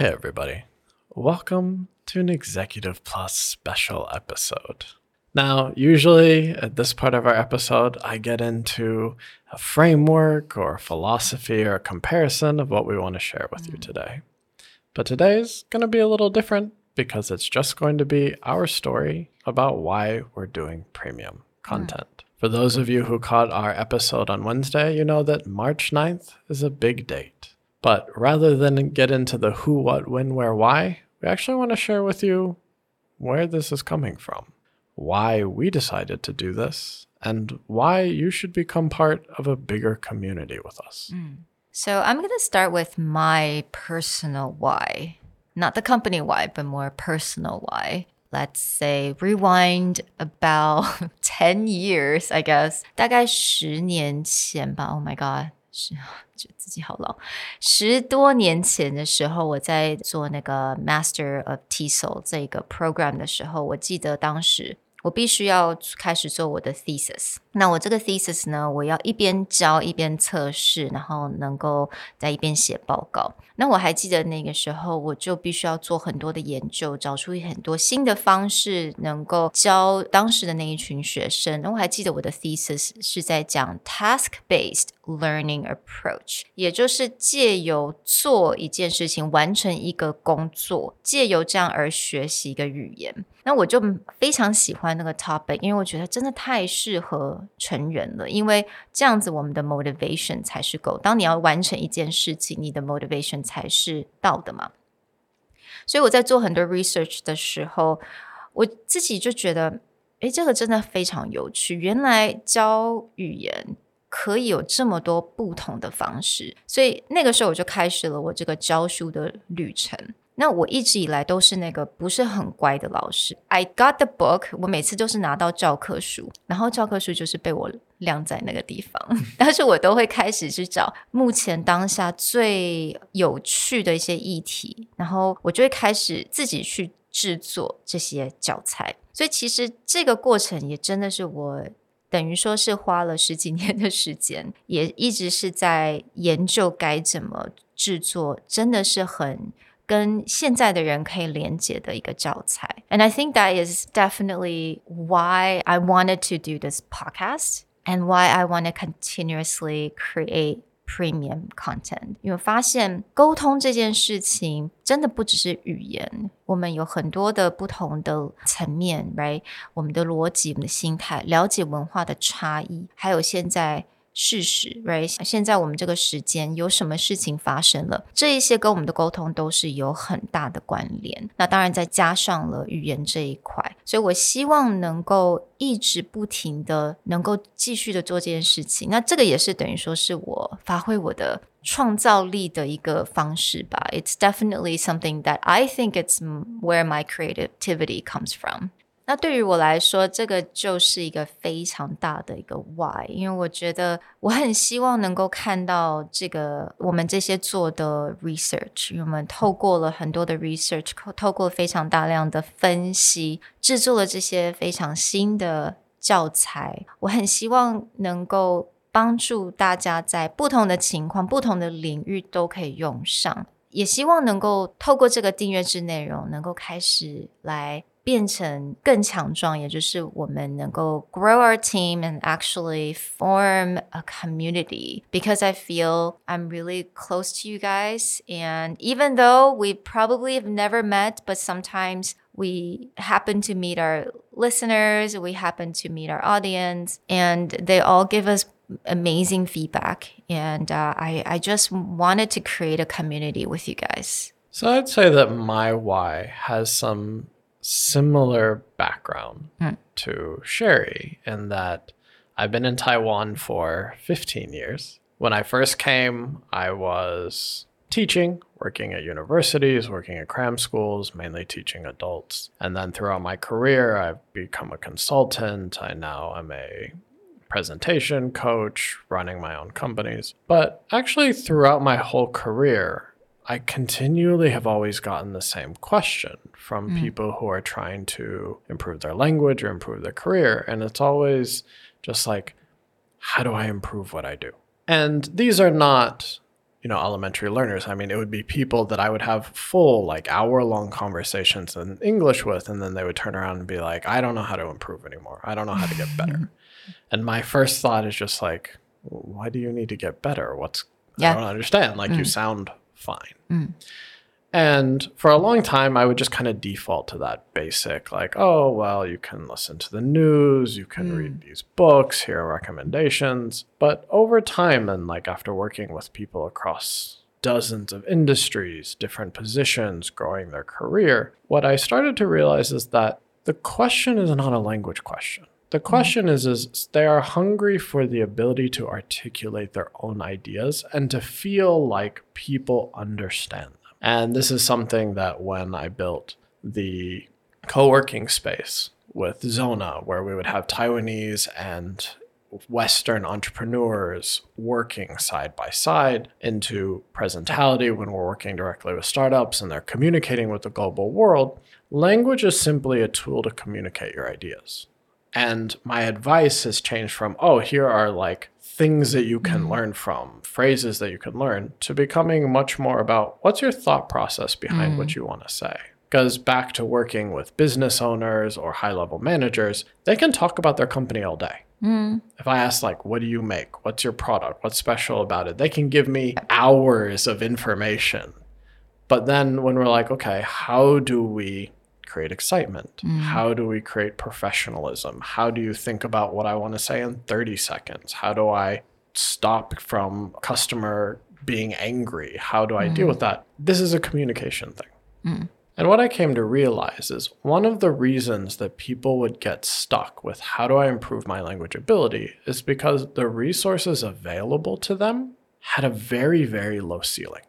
Hey, everybody. Welcome to an Executive Plus special episode. Now, usually at this part of our episode, I get into a framework or a philosophy or a comparison of what we want to share with you mm. today. But today's going to be a little different because it's just going to be our story about why we're doing premium content. For those of you who caught our episode on Wednesday, you know that March 9th is a big date. But rather than get into the who, what, when, where, why, we actually want to share with you where this is coming from, why we decided to do this, and why you should become part of a bigger community with us. So I'm going to start with my personal why. Not the company why, but more personal why. Let's say rewind about 10 years, I guess. 大概十年前吧。Oh my god. 是觉得自己好老。十多年前的时候，我在做那个 Master of TESOL 这个 program 的时候，我记得当时我必须要开始做我的 thesis。那我这个 thesis 呢，我要一边教一边测试，然后能够在一边写报告。那我还记得那个时候，我就必须要做很多的研究，找出很多新的方式，能够教当时的那一群学生。那我还记得我的 thesis 是在讲 task-based learning approach，也就是借由做一件事情，完成一个工作，借由这样而学习一个语言。那我就非常喜欢那个 topic，因为我觉得真的太适合成人了，因为这样子我们的 motivation 才是够。当你要完成一件事情，你的 motivation 才是道的嘛。所以我在做很多 research 的时候，我自己就觉得，诶，这个真的非常有趣。原来教语言可以有这么多不同的方式，所以那个时候我就开始了我这个教书的旅程。那我一直以来都是那个不是很乖的老师。I got the book，我每次都是拿到教科书，然后教科书就是被我晾在那个地方，但是我都会开始去找目前当下最有趣的一些议题，然后我就会开始自己去制作这些教材。所以其实这个过程也真的是我。等于说是花了十几年的时间，也一直是在研究该怎么制作，真的是很跟现在的人可以连接的一个教材。And I think that is definitely why I wanted to do this podcast and why I want to continuously create premium content，因为发现沟通这件事情真的不只是语言，我们有很多的不同的层面，right？我们的逻辑、我们的心态，了解文化的差异，还有现在。 事实，right？现在我们这个时间有什么事情发生了？这一些跟我们的沟通都是有很大的关联。那当然再加上了语言这一块，所以我希望能够一直不停的能够继续的做这件事情。那这个也是等于说是我发挥我的创造力的一个方式吧。It's definitely something that I think it's where my creativity comes from. 那对于我来说，这个就是一个非常大的一个 why，因为我觉得我很希望能够看到这个我们这些做的 research，我们透过了很多的 research，透过非常大量的分析，制作了这些非常新的教材。我很希望能够帮助大家在不同的情况、不同的领域都可以用上，也希望能够透过这个订阅制内容，能够开始来。变成更强壮，也就是我们能够 grow our team and actually form a community because I feel I'm really close to you guys. And even though we probably have never met, but sometimes we happen to meet our listeners, we happen to meet our audience, and they all give us amazing feedback. And uh, I, I just wanted to create a community with you guys. So I'd say that my why has some similar background Mm. to Sherry in that I've been in Taiwan for 15 years. When I first came, I was teaching, working at universities, working at cram schools, mainly teaching adults. And then throughout my career, I've become a consultant. I now am a presentation coach, running my own companies. But actually, throughout my whole career, I continually have always gotten the same question from mm. people who are trying to improve their language or improve their career. And it's always just like, how do I improve what I do? And these are not you know, elementary learners. I mean, it would be people that I would have full, like, hour long conversations in English with, and then they would turn around and be like, I don't know how to improve anymore. I don't know how to get better. and my first thought is just like, why do you need to get better? What's, Yeah. I don't understand. Like, you mm. sound fine. Mm. And for a long time, I would just kind of default to that basic, like, oh, well, you can listen to the news, you can read mm. these books, here are recommendations. But over time, and like after working with people across dozens of industries, different positions, growing their career, what I started to realize is that the question is not a language question. The question is is they are hungry for the ability to articulate their own ideas and to feel like people understand them. And this is something that when I built the co-working space with Zona where we would have Taiwanese and Western entrepreneurs working side by side into presentality when we're working directly with startups and they're communicating with the global world. Language is simply a tool to communicate your ideas. And my advice has changed from, oh, here are like things that you can mm-hmm. learn from, phrases that you can learn, to becoming much more about what's your thought process behind what mm-hmm. you want to say. Because back to working with business owners or high level managers, they can talk about their company all day. Mm-hmm. If I ask, like, what do you make? What's your product? What's special about it? They can give me hours of information. But then when we're like, okay, how do we create excitement? Mm. How do we create professionalism? How do you think about what I want to say in 30 seconds? How do I stop from customer being angry? How do I deal mm. with that? This is a communication thing. Mm. And what I came to realize is one of the reasons that people would get stuck with how do I improve my language ability is because the resources available to them had a very, very low ceiling.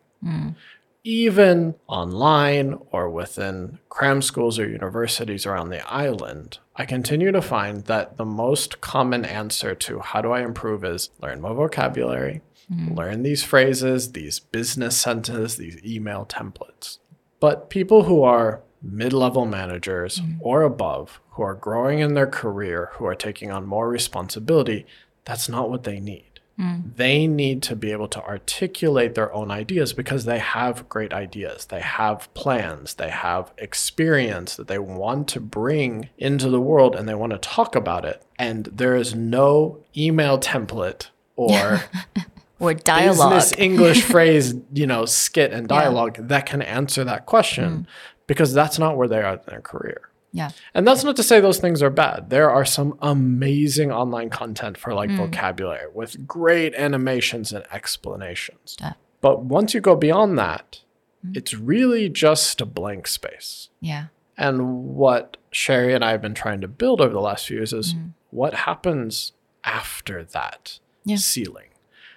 Even online or within cram schools or universities around the island, I continue to find that the most common answer to how do I improve is learn more vocabulary, hmm. learn these phrases, these business sentences, these email templates. But people who are mid level managers hmm. or above, who are growing in their career, who are taking on more responsibility, that's not what they need. Mm. They need to be able to articulate their own ideas because they have great ideas. They have plans. They have experience that they want to bring into the world and they want to talk about it. And there is no email template or or dialogue. business English phrase, you know, skit and dialogue that can answer that question mm. because that's not where they are in their career. Yeah. And that's not to say those things are bad. There are some amazing online content for like hmm. vocabulary with great animations and explanations. Yeah. But once you go beyond that, hmm. it's really just a blank space. Yeah. And what Sherry and I have been trying to build over the last few years is hmm. what happens after that Yeah. ceiling?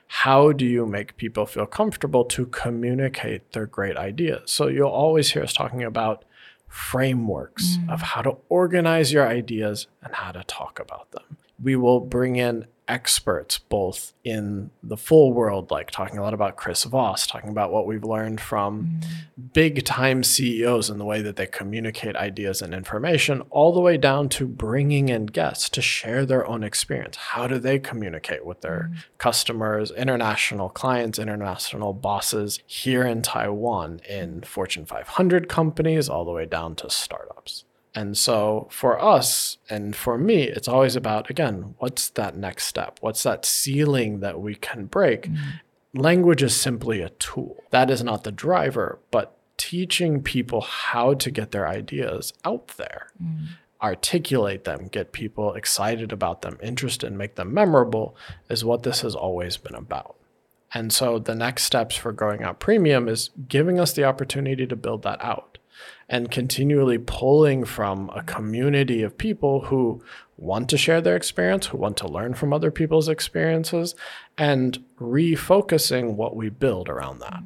How do you make people feel comfortable to communicate their great ideas? So you'll always hear us talking about frameworks of mm. how to organize your ideas and how to talk about them. We will bring in experts both in the full world, like talking a lot about Chris Voss, talking about what we've learned from mm-hmm. big time CEOs and the way that they communicate ideas and information, all the way down to bringing in guests to share their own experience. How do they communicate with their mm-hmm. customers, international clients, international bosses here in Taiwan, in Fortune 500 companies, all the way down to startups? And so for us and for me, it's always about, again, what's that next step? What's that ceiling that we can break? Mm. Language is simply a tool. That is not the driver, but teaching people how to get their ideas out there, mm. articulate them, get people excited about them, interested, and make them memorable is what this has always been about. And so the next steps for growing out premium is giving us the opportunity to build that out and continually pulling from a community of people who want to share their experience, who want to learn from other people's experiences, and refocusing what we build around that.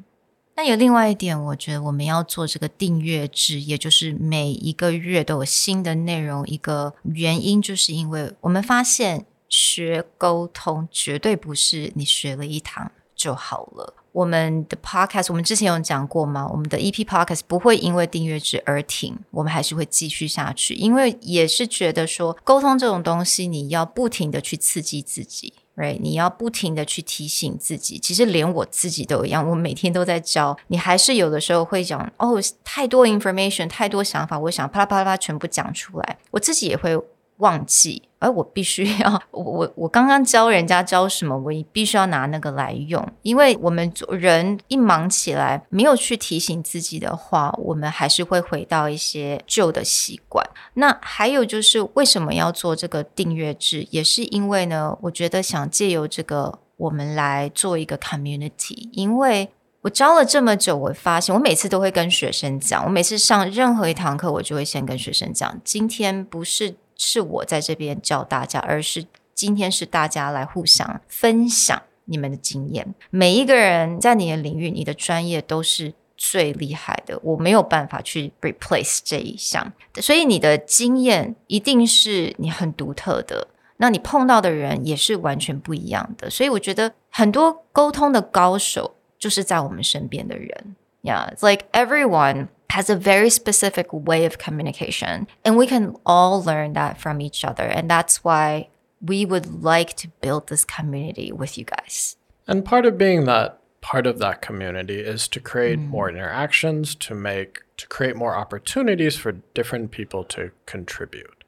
那有另外一点，我觉得我们要做这个订阅制，也就是每一个月都有新的内容。一个原因就是因为我们发现学沟通绝对不是你学了一堂就好了。 我们的 podcast 我们之前有讲过吗？我们的 EP podcast 不会因为订阅制而停，我们还是会继续下去，因为也是觉得说沟通这种东西，你要不停的去刺激自己。right？你要不停的去提醒自己，其实连我自己都一样，我每天都在教。你还是有的时候会讲哦，太多 information，太多想法，我想啪啦啪啦啪全部讲出来，我自己也会。忘记，而我必须要，我我我刚刚教人家教什么，我必须要拿那个来用，因为我们人一忙起来，没有去提醒自己的话，我们还是会回到一些旧的习惯。那还有就是为什么要做这个订阅制，也是因为呢，我觉得想借由这个，我们来做一个 community，因为我教了这么久，我发现我每次都会跟学生讲，我每次上任何一堂课，我就会先跟学生讲，今天不是。是我在这边教大家，而是今天是大家来互相分享你们的经验。每一个人在你的领域、你的专业都是最厉害的，我没有办法去 replace 这一项。所以你的经验一定是你很独特的，那你碰到的人也是完全不一样的。所以我觉得很多沟通的高手就是在我们身边的人。Yeah, it's like everyone. Has a very specific way of communication. And we can all learn that from each other. And that's why we would like to build this community with you guys. And part of being that part of that community is to create mm. more interactions, to make to create more opportunities for different people to contribute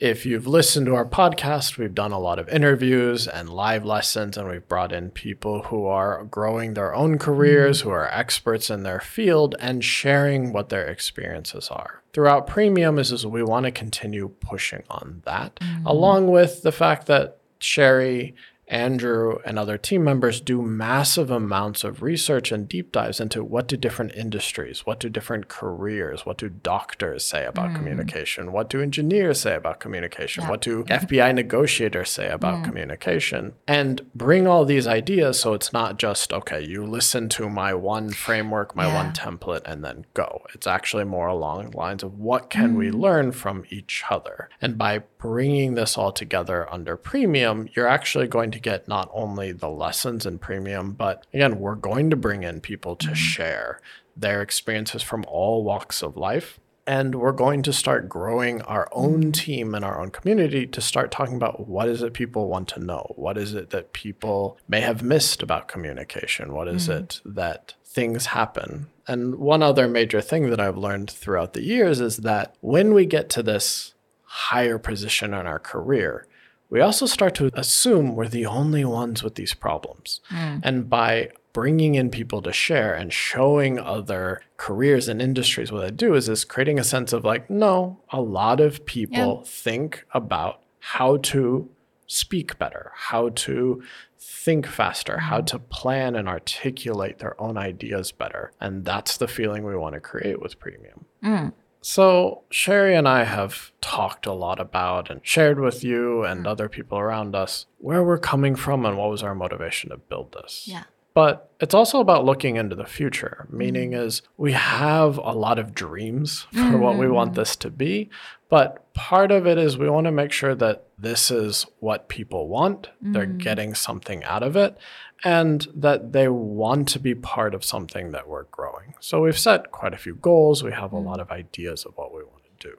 if you've listened to our podcast, we've done a lot of interviews and live lessons, and we've brought in people who are growing their own careers, who are experts in their field, and sharing what their experiences are. Throughout Premium, is, we want to continue pushing on that, mm-hmm. along with the fact that Sherry Andrew and other team members do massive amounts of research and deep dives into what do different industries, what do different careers, what do doctors say about mm. communication, what do engineers say about communication, yeah. what do FBI negotiators say about mm. communication, and bring all these ideas so it's not just, okay, you listen to my one framework, my yeah. one template, and then go. It's actually more along the lines of what can mm. we learn from each other. And by bringing this all together under premium, you're actually going to get not only the lessons in premium, but again, we're going to bring in people to mm-hmm. share their experiences from all walks of life. And we're going to start growing our own mm-hmm. team and our own community to start talking about what is it people want to know? What is it that people may have missed about communication? What is mm-hmm. it that things happen? And one other major thing that I've learned throughout the years is that when we get to this higher position in our career, we also start to assume we're the only ones with these problems. Mm. And by bringing in people to share and showing other careers and industries what they do is is creating a sense of like no a lot of people yeah. think about how to speak better how to think faster how to plan and articulate their own ideas better and that's the feeling we want to create with premium mm. So, Sherry and I have talked a lot about and shared with you and mm. other people around us where we're coming from and what was our motivation to build this. Yeah. But it's also about looking into the future, meaning mm. is we have a lot of dreams for mm-hmm. what we want mm-hmm. this to be, but part of it is we want to make sure that this is what people want, mm. they're getting something out of it, and that they want to be part of something that we're growing. So we've set quite a few goals. We have a mm. lot of ideas of what we want to do.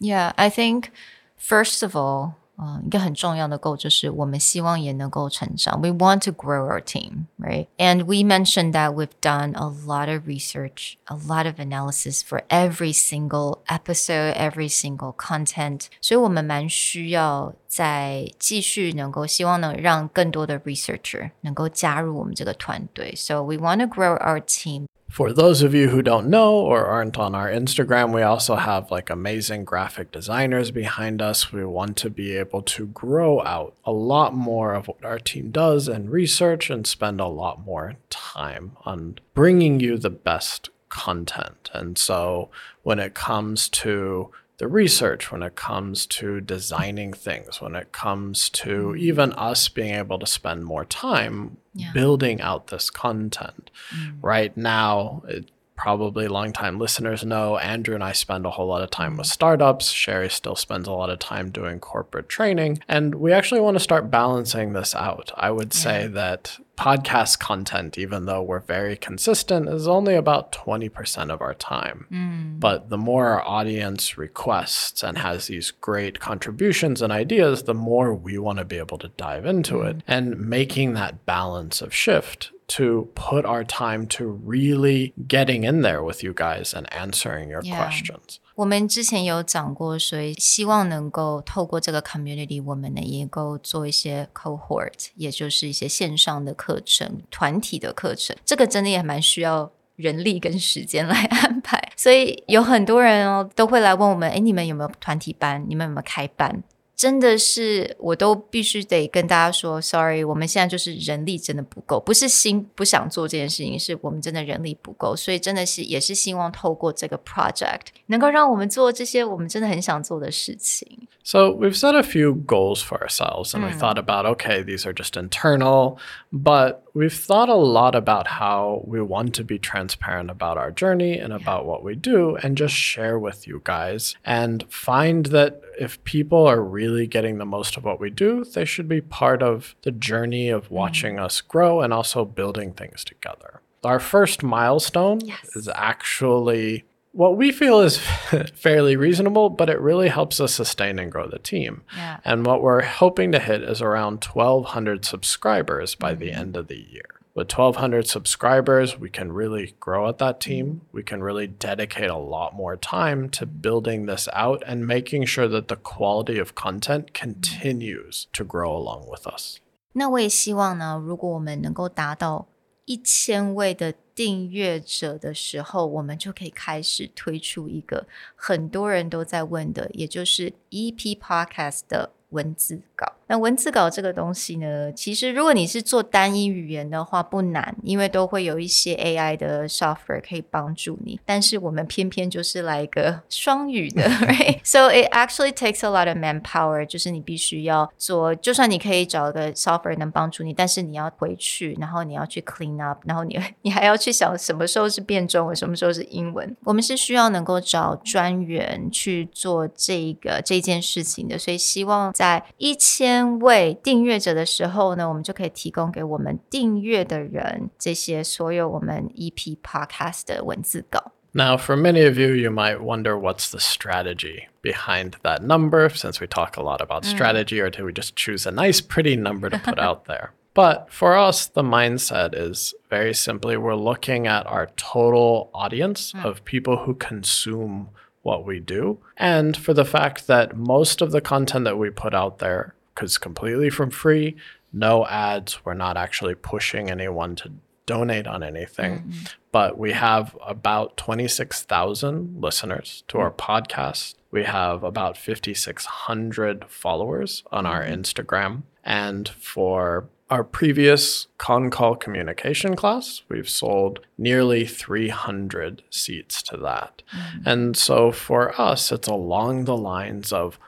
Yeah, I think first of all, 呃，一个很重要的 goal 就是我们希望也能够成长。We want to grow our team, right? And we mentioned that we've done a lot of research, a lot of analysis for every single episode, every single content. 所以我们蛮需要再继续能够希望能让更多的 researcher 能够加入我们这个团队。So we want to grow our team for those of you who don't know or aren't on our Instagram, we also have like amazing graphic designers behind us. We want to be able to grow out a lot more of what our team does and research and spend a lot more time on bringing you the best content. And so when it comes to the research when it comes to designing things, when it comes to mm. even us being able to spend more time yeah. building out this content. Mm. Right now, it, probably longtime listeners know Andrew and I spend a whole lot of time with startups. Sherry still spends a lot of time doing corporate training. And we actually want to start balancing this out. I would say that podcast content, even though we're very consistent, is only about 20% of our time. Hmm. But the more our audience requests and has these great contributions and ideas, the more we want to be able to dive into hmm. it. And making that balance of shift to put our time to really getting in there with you guys and answering your Yeah. questions. 我们之前有讲过，所以希望能够透过这个 community，我们呢也能够做一些 cohort，也就是一些线上的课程、团体的课程。这个真的也蛮需要人力跟时间来安排，所以有很多人哦都会来问我们：哎，你们有没有团体班？你们有没有开班？ 真的是，我都必须得跟大家说，sorry，我们现在就是人力真的不够，不是心不想做这件事情，是我们真的人力不够，所以真的是也是希望透过这个 project 能够让我们做这些我们真的很想做的事情。 So we've set a few goals for ourselves and we thought about okay, these are just internal, but we've thought a lot about how we want to be transparent about our journey and about what we do and just share with you guys and find that if people are really getting the most of what we do, they should be part of the journey of mm. watching us grow and also building things together. Our first milestone Yes. is actually what we feel is fairly reasonable, but it really helps us sustain and grow the team. Yeah. And what we're hoping to hit is around 1,200 subscribers by the mm. end of the year With 1,200 subscribers, we can really grow at that team. We can really dedicate a lot more time to building this out and making sure that the quality of content continues to grow along with us. 那我也希望呢，如果我们能够达到一千位的订阅者的时候，我们就可以开始推出一个很多人都在问的，也就是 EP Podcast 的 文字稿。那文字稿这个东西呢，其实如果你是做单一语言的话不难，因为都会有一些 AI 的 software 可以帮助你。但是我们偏偏就是来一个 双语的，right？So it actually takes a lot of manpower，就是你必须要做，就算你可以找一个 software 能帮助你，但是你要回去，然后你要去 clean up，然后你 你还要去想什么时候是变中文，什么时候是英文。我们是需要能够找专员去做这个这件事情的，所以希望在一千位订阅者的时候呢，我们就可以提供给我们订阅的人这些所有我们 EP podcast 的文字稿。 Now, for many of you, you might wonder what's the strategy behind that number, since we talk a lot about strategy, or do we just choose a nice, pretty number to put out there? But for us, the mindset is very simply we're looking at our total audience of people who consume what we do, and for the fact that most of the content that we put out there is completely from free, no ads, we're not actually pushing anyone to donate on anything. Mm-hmm. But we have about 26,000 listeners to our mm-hmm. podcast. We have about 5,600 followers on our mm-hmm. Instagram. And for our previous con call communication class, we've sold nearly 300 seats to that. Mm-hmm. And so for us, it's along the lines of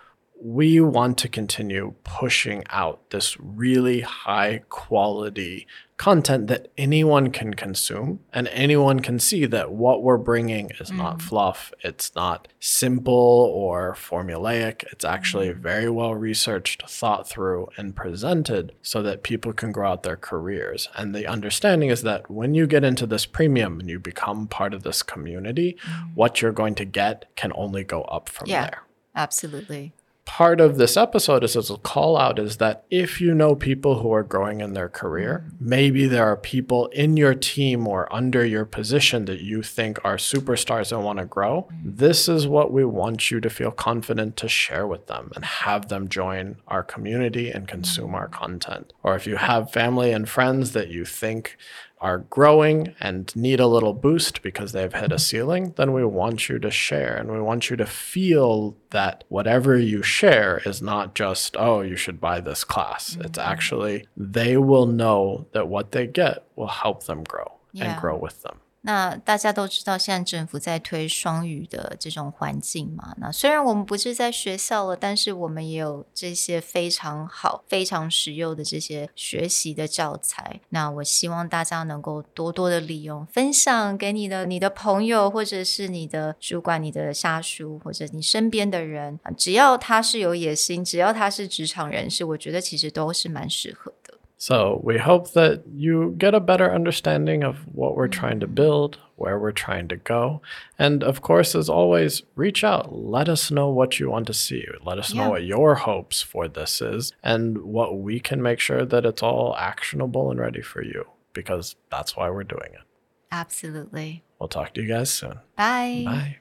we want to continue pushing out this really high quality content that anyone can consume and anyone can see that what we're bringing is not mm. fluff it's not simple or formulaic. It's actually mm. very well researched thought through and presented so that people can grow out their careers. And the understanding is that when you get into this premium and you become part of this community mm. what you're going to get can only go up from Yeah. there. Absolutely. Part of this episode is as a call out is that if you know people who are growing in their career, mm-hmm. maybe there are people in your team or under your position that you think are superstars and want to grow. Mm-hmm. This is what we want you to feel confident to share with them and have them join our community and consume mm-hmm. our content. Or if you have family and friends that you think are growing and need a little boost because they've hit a ceiling, then we want you to share and we want you to feel that whatever you share is not just, oh, you should buy this class. It's mm-hmm. actually, they will know that what they get will help them grow Yeah. and grow with them. 那大家都知道，现在政府在推双语的这种环境嘛。那虽然我们不是在学校了，但是我们也有这些非常好、非常实用的这些学习的教材。那我希望大家能够多多的利用，分享给你的你的朋友，或者是你的主管、你的下属，或者你身边的人，只要他是有野心，只要他是职场人士，我觉得其实都是蛮适合。So we hope that you get a better understanding of what we're trying to build, where we're trying to go. And of course, as always, reach out. Let us know what you want to see. Let us Yeah. know what your hopes for this is and what we can make sure that it's all actionable and ready for you because that's why we're doing it. Absolutely. We'll talk to you guys soon. Bye. Bye.